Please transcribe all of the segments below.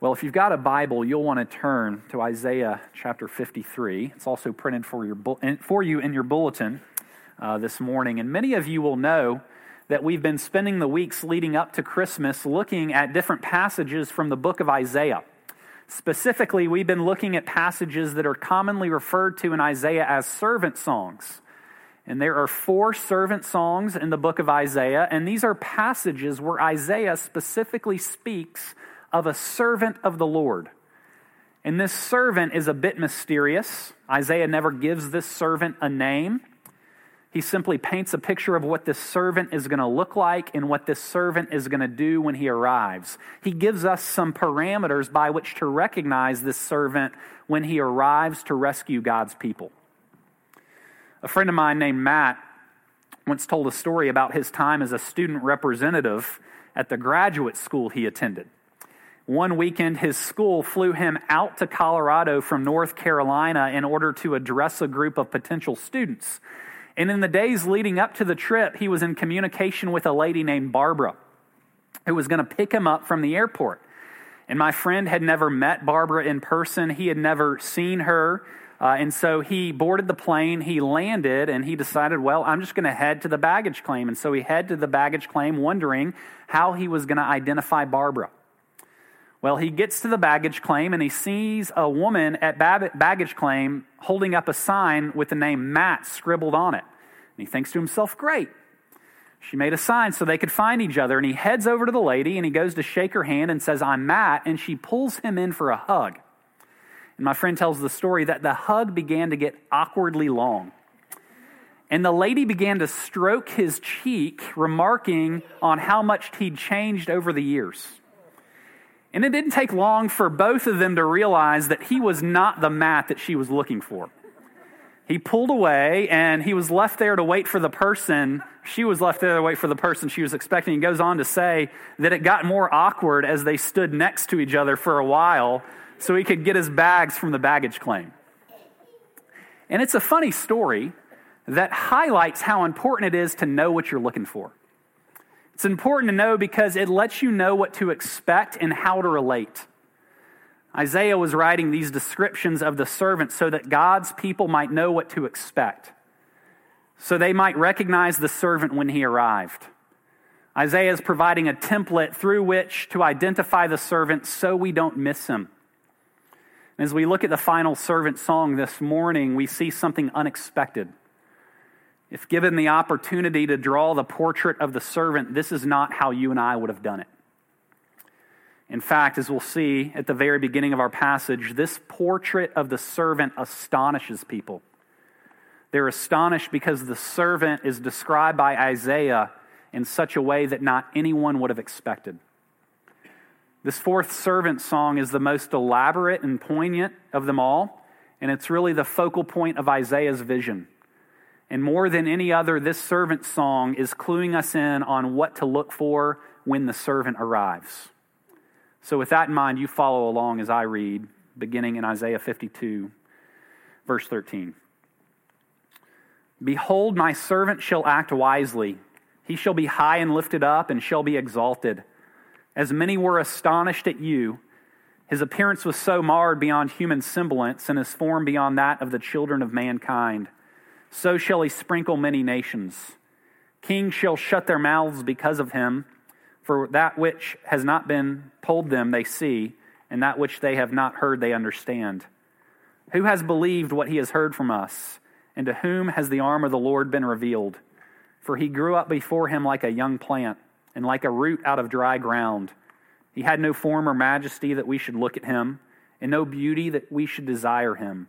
Well, if you've got a Bible, you'll want to turn to Isaiah chapter 53. It's also printed for, your, for you in your bulletin uh, this morning. And many of you will know that we've been spending the weeks leading up to Christmas looking at different passages from the book of Isaiah. Specifically, we've been looking at passages that are commonly referred to in Isaiah as servant songs. And there are four servant songs in the book of Isaiah, and these are passages where Isaiah specifically speaks of a servant of the Lord. And this servant is a bit mysterious. Isaiah never gives this servant a name. He simply paints a picture of what this servant is going to look like and what this servant is going to do when he arrives. He gives us some parameters by which to recognize this servant when he arrives to rescue God's people. A friend of mine named Matt once told a story about his time as a student representative at the graduate school he attended. One weekend, his school flew him out to Colorado from North Carolina in order to address a group of potential students. And in the days leading up to the trip, he was in communication with a lady named Barbara who was going to pick him up from the airport. And my friend had never met Barbara in person, he had never seen her. Uh, and so he boarded the plane, he landed, and he decided, well, I'm just going to head to the baggage claim. And so he headed to the baggage claim, wondering how he was going to identify Barbara. Well, he gets to the baggage claim and he sees a woman at baggage claim holding up a sign with the name Matt scribbled on it. And he thinks to himself, great. She made a sign so they could find each other. And he heads over to the lady and he goes to shake her hand and says, I'm Matt. And she pulls him in for a hug. And my friend tells the story that the hug began to get awkwardly long. And the lady began to stroke his cheek, remarking on how much he'd changed over the years. And it didn't take long for both of them to realize that he was not the Matt that she was looking for. He pulled away and he was left there to wait for the person. She was left there to wait for the person she was expecting. He goes on to say that it got more awkward as they stood next to each other for a while so he could get his bags from the baggage claim. And it's a funny story that highlights how important it is to know what you're looking for. It's important to know because it lets you know what to expect and how to relate. Isaiah was writing these descriptions of the servant so that God's people might know what to expect, so they might recognize the servant when he arrived. Isaiah is providing a template through which to identify the servant so we don't miss him. And As we look at the final servant song this morning, we see something unexpected. If given the opportunity to draw the portrait of the servant, this is not how you and I would have done it. In fact, as we'll see at the very beginning of our passage, this portrait of the servant astonishes people. They're astonished because the servant is described by Isaiah in such a way that not anyone would have expected. This fourth servant song is the most elaborate and poignant of them all, and it's really the focal point of Isaiah's vision. And more than any other, this servant song is cluing us in on what to look for when the servant arrives. So, with that in mind, you follow along as I read, beginning in Isaiah 52, verse 13. Behold, my servant shall act wisely. He shall be high and lifted up and shall be exalted. As many were astonished at you, his appearance was so marred beyond human semblance, and his form beyond that of the children of mankind so shall he sprinkle many nations. Kings shall shut their mouths because of him, for that which has not been told them they see, and that which they have not heard they understand. Who has believed what he has heard from us? And to whom has the arm of the Lord been revealed? For he grew up before him like a young plant, and like a root out of dry ground. He had no form or majesty that we should look at him, and no beauty that we should desire him.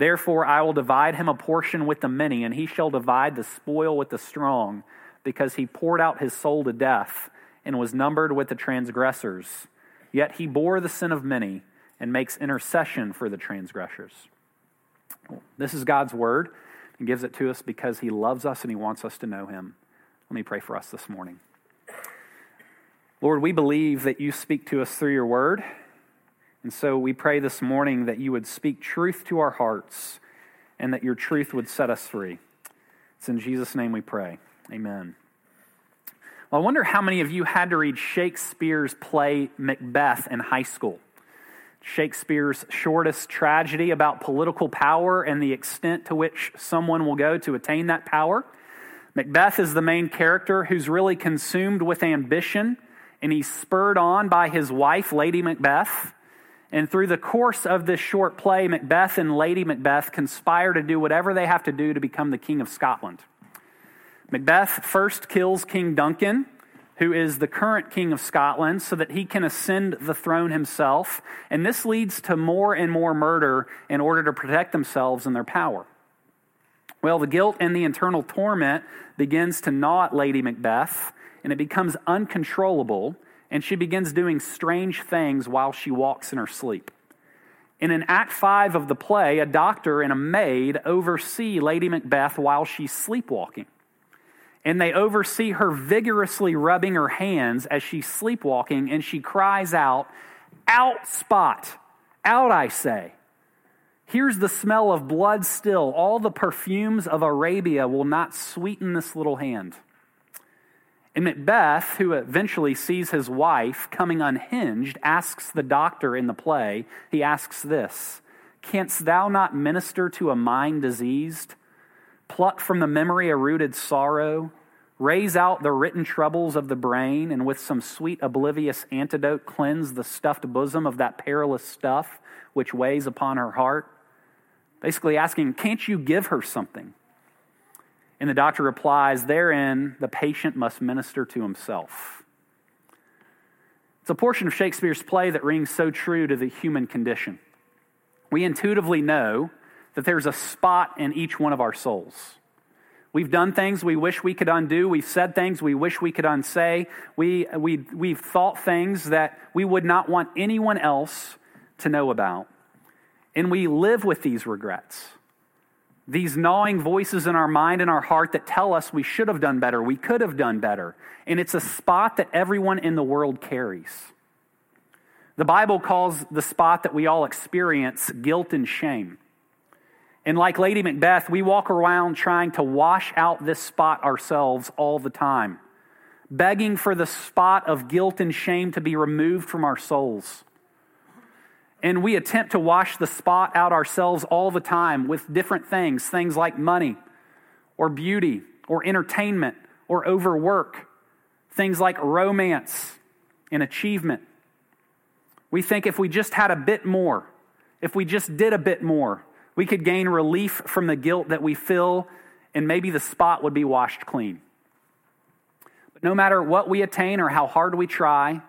Therefore I will divide him a portion with the many, and he shall divide the spoil with the strong because he poured out his soul to death and was numbered with the transgressors. Yet he bore the sin of many and makes intercession for the transgressors. This is God's word and gives it to us because he loves us and he wants us to know him. Let me pray for us this morning. Lord, we believe that you speak to us through your word. And so we pray this morning that you would speak truth to our hearts and that your truth would set us free. It's in Jesus' name we pray. Amen. Well, I wonder how many of you had to read Shakespeare's play Macbeth in high school. Shakespeare's shortest tragedy about political power and the extent to which someone will go to attain that power. Macbeth is the main character who's really consumed with ambition, and he's spurred on by his wife, Lady Macbeth. And through the course of this short play, Macbeth and Lady Macbeth conspire to do whatever they have to do to become the King of Scotland. Macbeth first kills King Duncan, who is the current king of Scotland, so that he can ascend the throne himself. And this leads to more and more murder in order to protect themselves and their power. Well, the guilt and the internal torment begins to gnaw at Lady Macbeth, and it becomes uncontrollable, and she begins doing strange things while she walks in her sleep. And in Act 5 of the play, a doctor and a maid oversee Lady Macbeth while she's sleepwalking and they oversee her vigorously rubbing her hands as she's sleepwalking, and she cries out, Out, Spot! Out, I say. Here's the smell of blood still. All the perfumes of Arabia will not sweeten this little hand. And Macbeth, who eventually sees his wife coming unhinged, asks the doctor in the play, he asks this Canst thou not minister to a mind diseased? pluck from the memory a rooted sorrow, raze out the written troubles of the brain, and with some sweet oblivious antidote cleanse the stuffed bosom of that perilous stuff which weighs upon her heart. Basically asking, Can't you give her something? And the doctor replies, Therein the patient must minister to himself. It's a portion of Shakespeare's play that rings so true to the human condition. We intuitively know that there's a spot in each one of our souls. We've done things we wish we could undo. We've said things we wish we could unsay. We, we, we've thought things that we would not want anyone else to know about. And we live with these regrets. These gnawing voices in our mind and our heart that tell us we should have done better, we could have done better. And it's a spot that everyone in the world carries. The Bible calls the spot that we all experience guilt and shame. And like Lady Macbeth, we walk around trying to wash out this spot ourselves all the time, begging for the spot of guilt and shame to be removed from our souls. And we attempt to wash the spot out ourselves all the time with different things, things like money or beauty or entertainment or overwork, things like romance and achievement. We think if we just had a bit more, if we just did a bit more, we could gain relief from the guilt that we feel, and maybe the spot would be washed clean. But no matter what we attain or how hard we try,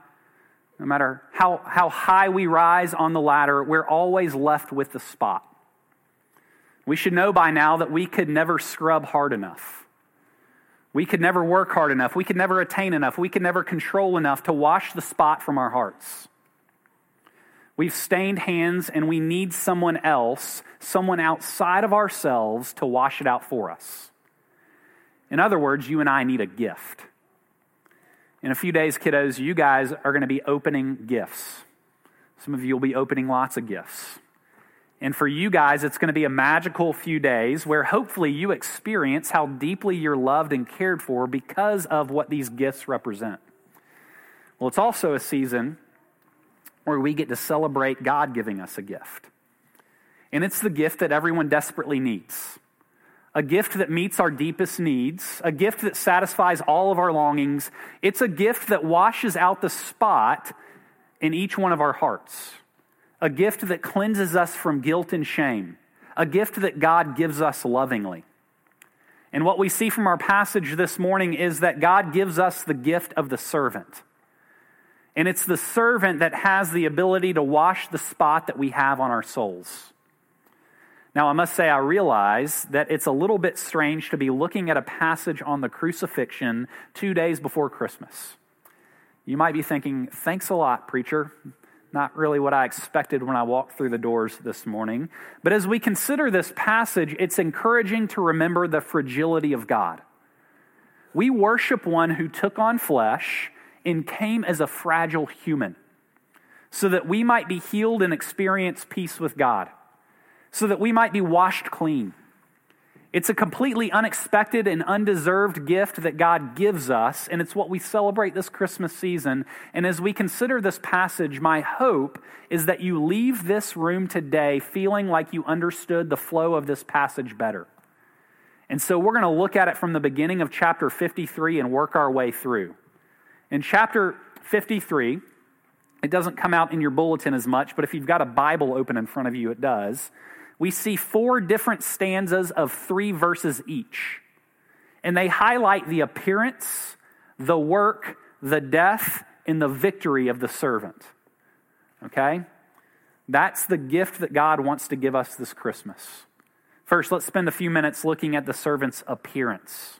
no matter how, how high we rise on the ladder, we're always left with the spot. We should know by now that we could never scrub hard enough. We could never work hard enough. We could never attain enough. We could never control enough to wash the spot from our hearts. We've stained hands and we need someone else, someone outside of ourselves, to wash it out for us. In other words, you and I need a gift. In a few days, kiddos, you guys are going to be opening gifts. Some of you will be opening lots of gifts. And for you guys, it's going to be a magical few days where hopefully you experience how deeply you're loved and cared for because of what these gifts represent. Well, it's also a season where we get to celebrate God giving us a gift. And it's the gift that everyone desperately needs a gift that meets our deepest needs, a gift that satisfies all of our longings. It's a gift that washes out the spot in each one of our hearts, a gift that cleanses us from guilt and shame, a gift that God gives us lovingly. And what we see from our passage this morning is that God gives us the gift of the servant. And it's the servant that has the ability to wash the spot that we have on our souls. Now, I must say, I realize that it's a little bit strange to be looking at a passage on the crucifixion two days before Christmas. You might be thinking, thanks a lot, preacher. Not really what I expected when I walked through the doors this morning. But as we consider this passage, it's encouraging to remember the fragility of God. We worship one who took on flesh and came as a fragile human so that we might be healed and experience peace with God so that we might be washed clean. It's a completely unexpected and undeserved gift that God gives us, and it's what we celebrate this Christmas season. And as we consider this passage, my hope is that you leave this room today feeling like you understood the flow of this passage better. And so we're going to look at it from the beginning of chapter 53 and work our way through. In chapter 53, it doesn't come out in your bulletin as much, but if you've got a Bible open in front of you, it does we see four different stanzas of three verses each. And they highlight the appearance, the work, the death, and the victory of the servant. Okay? That's the gift that God wants to give us this Christmas. First, let's spend a few minutes looking at the servant's appearance.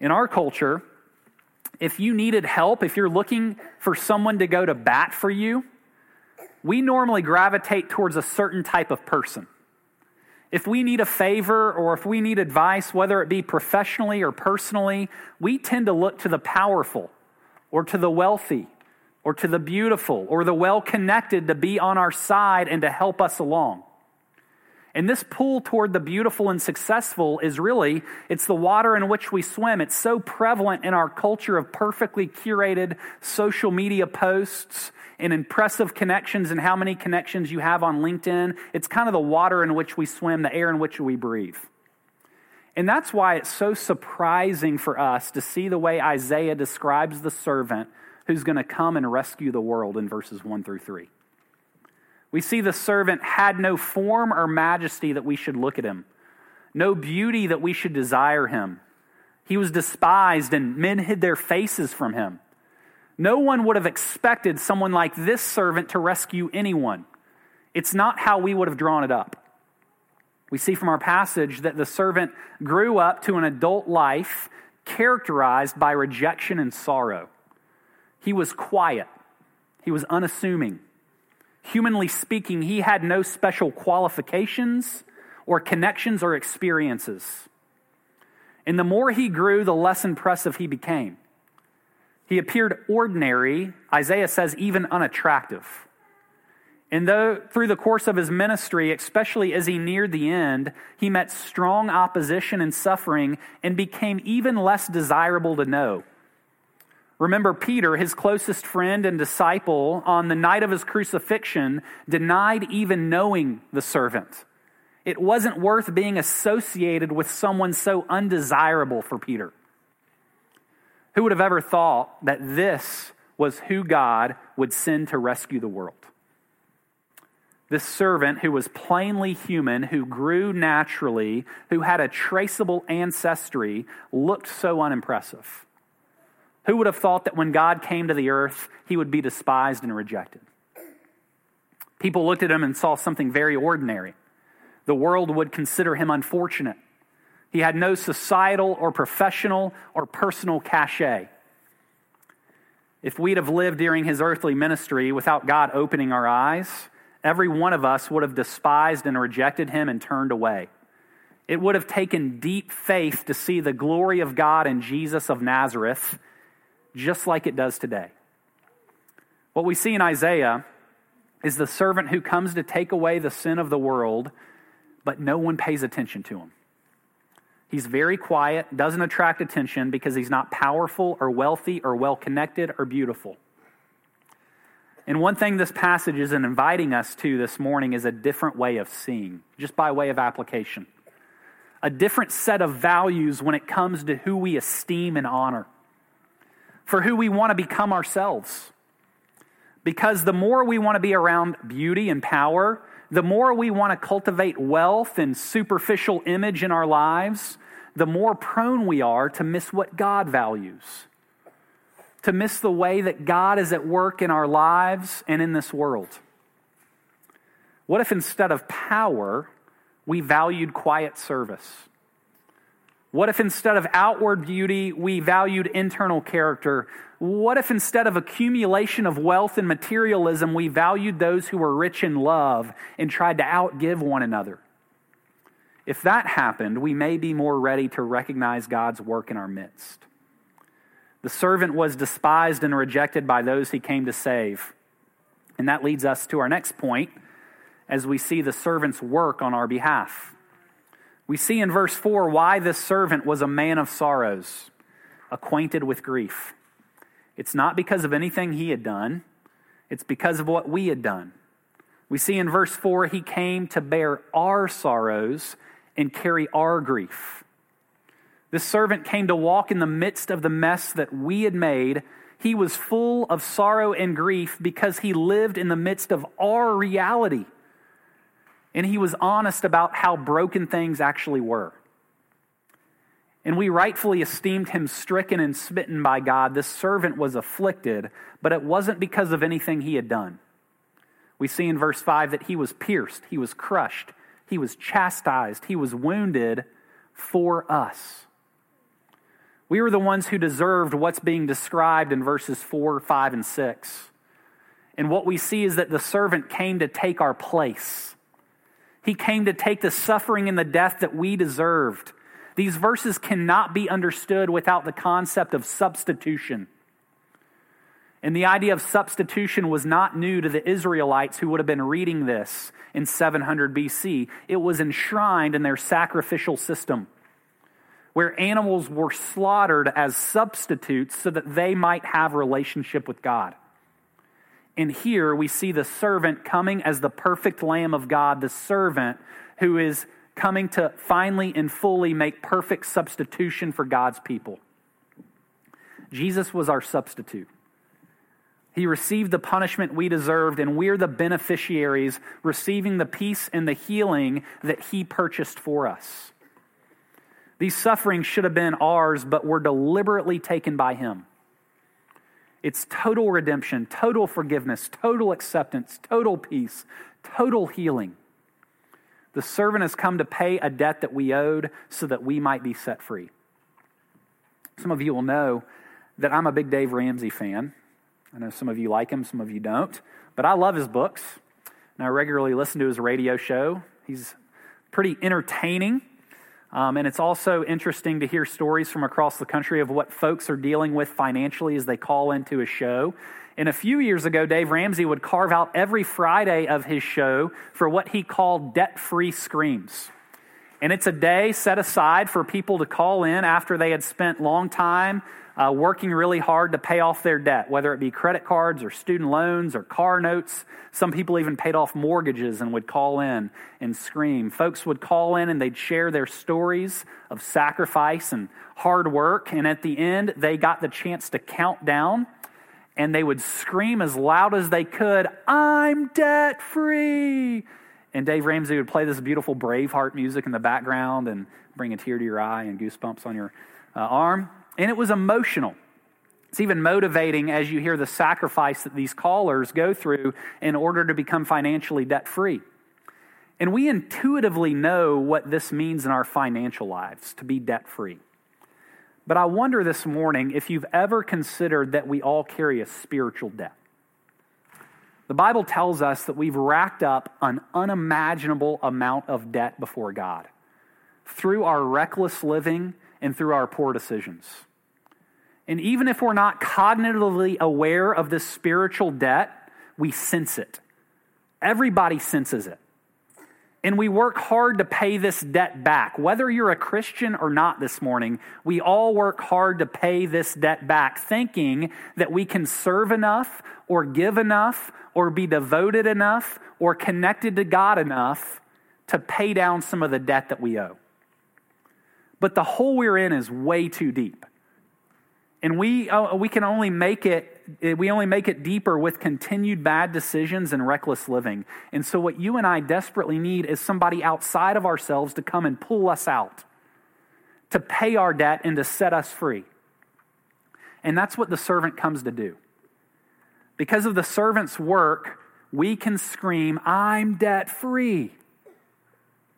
In our culture, if you needed help, if you're looking for someone to go to bat for you, we normally gravitate towards a certain type of person. If we need a favor or if we need advice, whether it be professionally or personally, we tend to look to the powerful or to the wealthy or to the beautiful or the well connected to be on our side and to help us along. And this pull toward the beautiful and successful is really it's the water in which we swim. It's so prevalent in our culture of perfectly curated social media posts and impressive connections and how many connections you have on LinkedIn. It's kind of the water in which we swim, the air in which we breathe. And that's why it's so surprising for us to see the way Isaiah describes the servant who's going to come and rescue the world in verses 1 through 3. We see the servant had no form or majesty that we should look at him, no beauty that we should desire him. He was despised, and men hid their faces from him. No one would have expected someone like this servant to rescue anyone. It's not how we would have drawn it up. We see from our passage that the servant grew up to an adult life characterized by rejection and sorrow. He was quiet, he was unassuming. Humanly speaking, he had no special qualifications or connections or experiences. And the more he grew, the less impressive he became. He appeared ordinary, Isaiah says, even unattractive. And though through the course of his ministry, especially as he neared the end, he met strong opposition and suffering and became even less desirable to know. Remember, Peter, his closest friend and disciple, on the night of his crucifixion, denied even knowing the servant. It wasn't worth being associated with someone so undesirable for Peter. Who would have ever thought that this was who God would send to rescue the world? This servant who was plainly human, who grew naturally, who had a traceable ancestry, looked so unimpressive. Who would have thought that when God came to the earth, he would be despised and rejected? People looked at him and saw something very ordinary. The world would consider him unfortunate. He had no societal or professional or personal cachet. If we'd have lived during his earthly ministry without God opening our eyes, every one of us would have despised and rejected him and turned away. It would have taken deep faith to see the glory of God in Jesus of Nazareth, just like it does today. What we see in Isaiah is the servant who comes to take away the sin of the world, but no one pays attention to him. He's very quiet, doesn't attract attention because he's not powerful or wealthy or well connected or beautiful. And one thing this passage is inviting us to this morning is a different way of seeing, just by way of application. A different set of values when it comes to who we esteem and honor, for who we want to become ourselves. Because the more we want to be around beauty and power, the more we want to cultivate wealth and superficial image in our lives, the more prone we are to miss what God values, to miss the way that God is at work in our lives and in this world. What if instead of power, we valued quiet service? What if instead of outward beauty, we valued internal character? What if instead of accumulation of wealth and materialism, we valued those who were rich in love and tried to outgive one another? If that happened, we may be more ready to recognize God's work in our midst. The servant was despised and rejected by those he came to save. And that leads us to our next point as we see the servant's work on our behalf. We see in verse 4 why this servant was a man of sorrows, acquainted with grief. It's not because of anything he had done, it's because of what we had done. We see in verse 4 he came to bear our sorrows and carry our grief. This servant came to walk in the midst of the mess that we had made. He was full of sorrow and grief because he lived in the midst of our reality. And he was honest about how broken things actually were. And we rightfully esteemed him stricken and smitten by God. This servant was afflicted, but it wasn't because of anything he had done. We see in verse 5 that he was pierced, he was crushed, he was chastised, he was wounded for us. We were the ones who deserved what's being described in verses 4, 5, and 6. And what we see is that the servant came to take our place. He came to take the suffering and the death that we deserved. These verses cannot be understood without the concept of substitution. And the idea of substitution was not new to the Israelites who would have been reading this in 700 BC. It was enshrined in their sacrificial system, where animals were slaughtered as substitutes so that they might have relationship with God. And here we see the servant coming as the perfect Lamb of God, the servant who is coming to finally and fully make perfect substitution for God's people. Jesus was our substitute. He received the punishment we deserved, and we're the beneficiaries receiving the peace and the healing that He purchased for us. These sufferings should have been ours, but were deliberately taken by Him. It's total redemption, total forgiveness, total acceptance, total peace, total healing. The servant has come to pay a debt that we owed so that we might be set free. Some of you will know that I'm a big Dave Ramsey fan. I know some of you like him, some of you don't, but I love his books, and I regularly listen to his radio show. He's pretty entertaining. Um, and it's also interesting to hear stories from across the country of what folks are dealing with financially as they call into a show. And a few years ago, Dave Ramsey would carve out every Friday of his show for what he called debt free screams. And it's a day set aside for people to call in after they had spent long time uh, working really hard to pay off their debt, whether it be credit cards or student loans or car notes. Some people even paid off mortgages and would call in and scream. Folks would call in and they'd share their stories of sacrifice and hard work. And at the end, they got the chance to count down and they would scream as loud as they could, I'm debt free. And Dave Ramsey would play this beautiful Braveheart music in the background and bring a tear to your eye and goosebumps on your uh, arm. And it was emotional. It's even motivating as you hear the sacrifice that these callers go through in order to become financially debt free. And we intuitively know what this means in our financial lives to be debt free. But I wonder this morning if you've ever considered that we all carry a spiritual debt. The Bible tells us that we've racked up an unimaginable amount of debt before God through our reckless living and through our poor decisions. And even if we're not cognitively aware of this spiritual debt, we sense it. Everybody senses it. And we work hard to pay this debt back. Whether you're a Christian or not this morning, we all work hard to pay this debt back, thinking that we can serve enough or give enough or be devoted enough or connected to God enough to pay down some of the debt that we owe. But the hole we're in is way too deep. And we, uh, we can only make it we only make it deeper with continued bad decisions and reckless living. And so, what you and I desperately need is somebody outside of ourselves to come and pull us out, to pay our debt and to set us free. And that's what the servant comes to do. Because of the servant's work, we can scream, I'm debt free.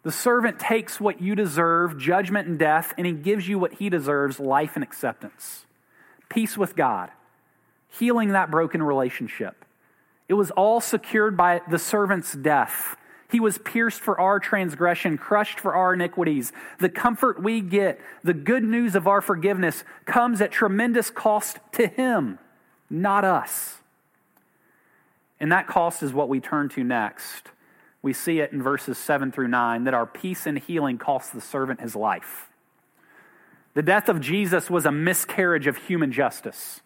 The servant takes what you deserve, judgment and death, and he gives you what he deserves, life and acceptance, peace with God, healing that broken relationship. It was all secured by the servant's death. He was pierced for our transgression, crushed for our iniquities. The comfort we get, the good news of our forgiveness, comes at tremendous cost to him, not us. And that cost is what we turn to next. We see it in verses 7 through 9 that our peace and healing cost the servant his life. The death of Jesus was a miscarriage of human justice,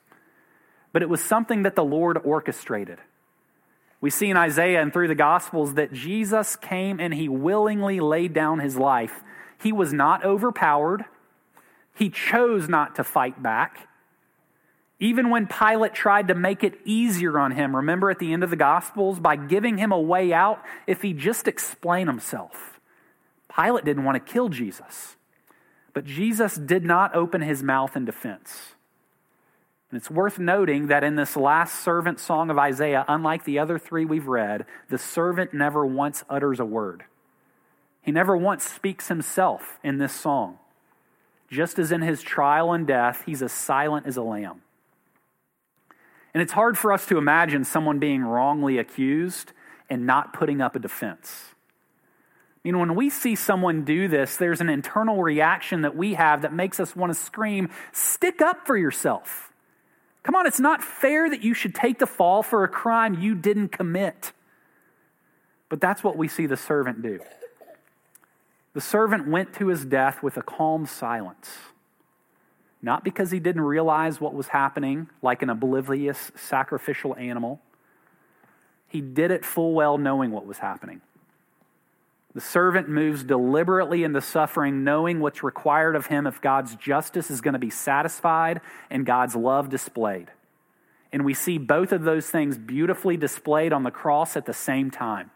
but it was something that the Lord orchestrated. We see in Isaiah and through the Gospels that Jesus came and he willingly laid down his life. He was not overpowered, he chose not to fight back. Even when Pilate tried to make it easier on him, remember at the end of the Gospels, by giving him a way out if he just explained himself. Pilate didn't want to kill Jesus, but Jesus did not open his mouth in defense. And it's worth noting that in this last servant song of Isaiah, unlike the other three we've read, the servant never once utters a word. He never once speaks himself in this song. Just as in his trial and death, he's as silent as a lamb. And it's hard for us to imagine someone being wrongly accused and not putting up a defense. I mean, when we see someone do this, there's an internal reaction that we have that makes us want to scream, Stick up for yourself. Come on, it's not fair that you should take the fall for a crime you didn't commit. But that's what we see the servant do. The servant went to his death with a calm silence not because he didn't realize what was happening, like an oblivious sacrificial animal. He did it full well knowing what was happening. The servant moves deliberately into suffering, knowing what's required of him if God's justice is going to be satisfied and God's love displayed. And we see both of those things beautifully displayed on the cross at the same time.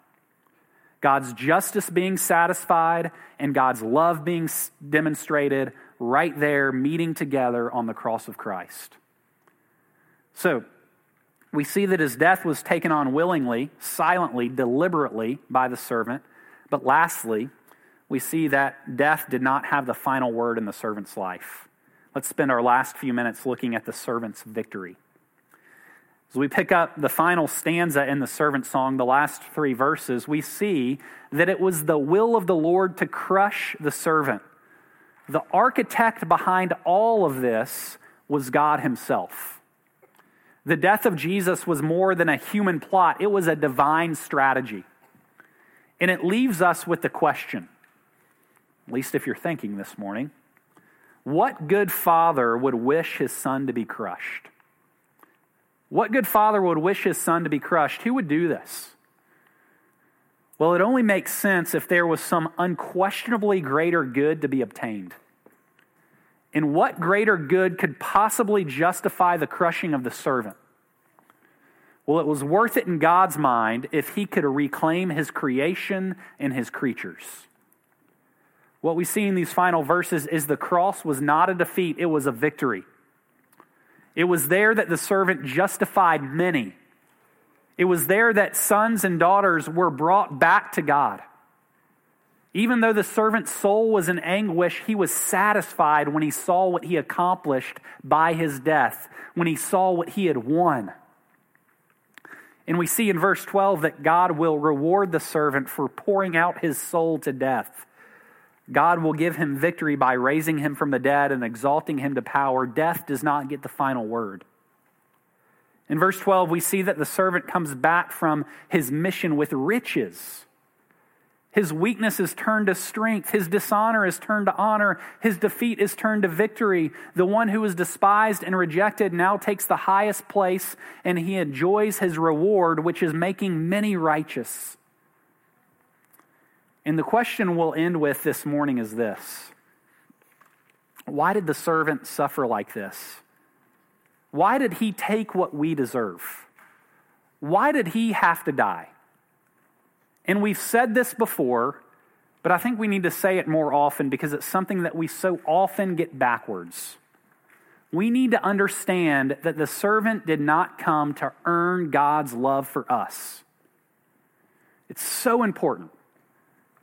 God's justice being satisfied and God's love being demonstrated right there, meeting together on the cross of Christ. So, we see that his death was taken on willingly, silently, deliberately by the servant. But lastly, we see that death did not have the final word in the servant's life. Let's spend our last few minutes looking at the servant's victory. As we pick up the final stanza in the servant song, the last three verses, we see that it was the will of the Lord to crush the servant. The architect behind all of this was God Himself. The death of Jesus was more than a human plot, it was a divine strategy. And it leaves us with the question, at least if you're thinking this morning, what good father would wish his son to be crushed? What good father would wish his son to be crushed? Who would do this? Well, it only makes sense if there was some unquestionably greater good to be obtained. And what greater good could possibly justify the crushing of the servant? Well, it was worth it in God's mind if he could reclaim his creation and his creatures. What we see in these final verses is the cross was not a defeat, it was a victory. It was there that the servant justified many. It was there that sons and daughters were brought back to God. Even though the servant's soul was in anguish, he was satisfied when he saw what he accomplished by his death, when he saw what he had won. And we see in verse 12 that God will reward the servant for pouring out his soul to death. God will give him victory by raising him from the dead and exalting him to power. Death does not get the final word. In verse 12, we see that the servant comes back from his mission with riches. His weakness is turned to strength. His dishonor is turned to honor. His defeat is turned to victory. The one who was despised and rejected now takes the highest place, and he enjoys his reward, which is making many righteous. And the question we'll end with this morning is this Why did the servant suffer like this? Why did he take what we deserve? Why did he have to die? And we've said this before, but I think we need to say it more often because it's something that we so often get backwards. We need to understand that the servant did not come to earn God's love for us. It's so important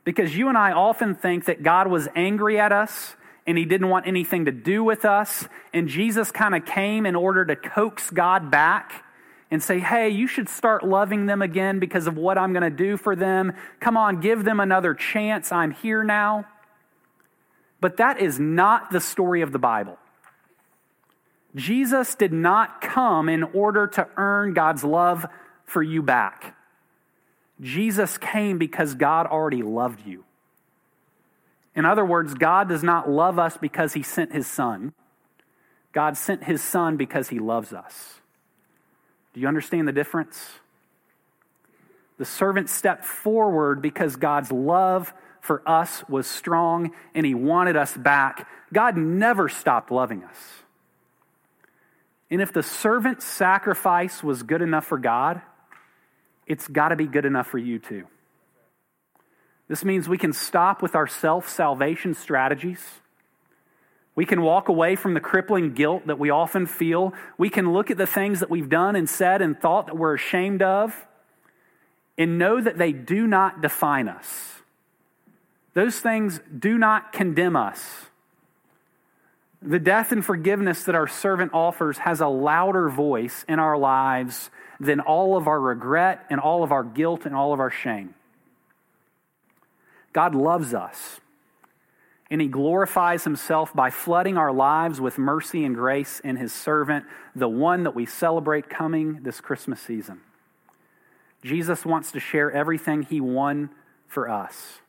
because you and I often think that God was angry at us and he didn't want anything to do with us. And Jesus kind of came in order to coax God back and say, hey, you should start loving them again because of what I'm going to do for them. Come on, give them another chance. I'm here now. But that is not the story of the Bible. Jesus did not come in order to earn God's love for you back. Jesus came because God already loved you. In other words, God does not love us because he sent his son. God sent his son because he loves us. Do you understand the difference? The servant stepped forward because God's love for us was strong and he wanted us back. God never stopped loving us. And if the servant's sacrifice was good enough for God, it's got to be good enough for you too. This means we can stop with our self salvation strategies. We can walk away from the crippling guilt that we often feel. We can look at the things that we've done and said and thought that we're ashamed of and know that they do not define us. Those things do not condemn us. The death and forgiveness that our servant offers has a louder voice in our lives than all of our regret and all of our guilt and all of our shame. God loves us, and He glorifies Himself by flooding our lives with mercy and grace in His servant, the one that we celebrate coming this Christmas season. Jesus wants to share everything He won for us.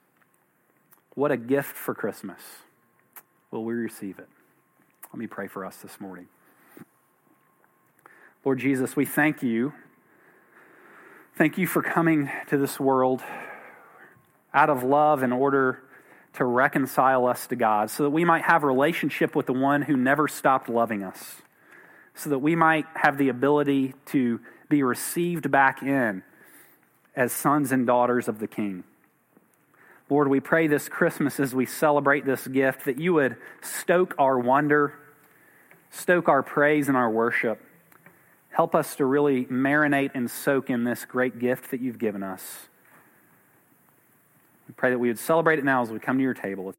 What a gift for Christmas. Will we receive it? Let me pray for us this morning. Lord Jesus, we thank you. Thank you for coming to this world out of love in order to reconcile us to God, so that we might have a relationship with the one who never stopped loving us, so that we might have the ability to be received back in as sons and daughters of the King. Lord, we pray this Christmas as we celebrate this gift that you would stoke our wonder, stoke our praise and our worship. Help us to really marinate and soak in this great gift that you've given us. We pray that we would celebrate it now as we come to your table.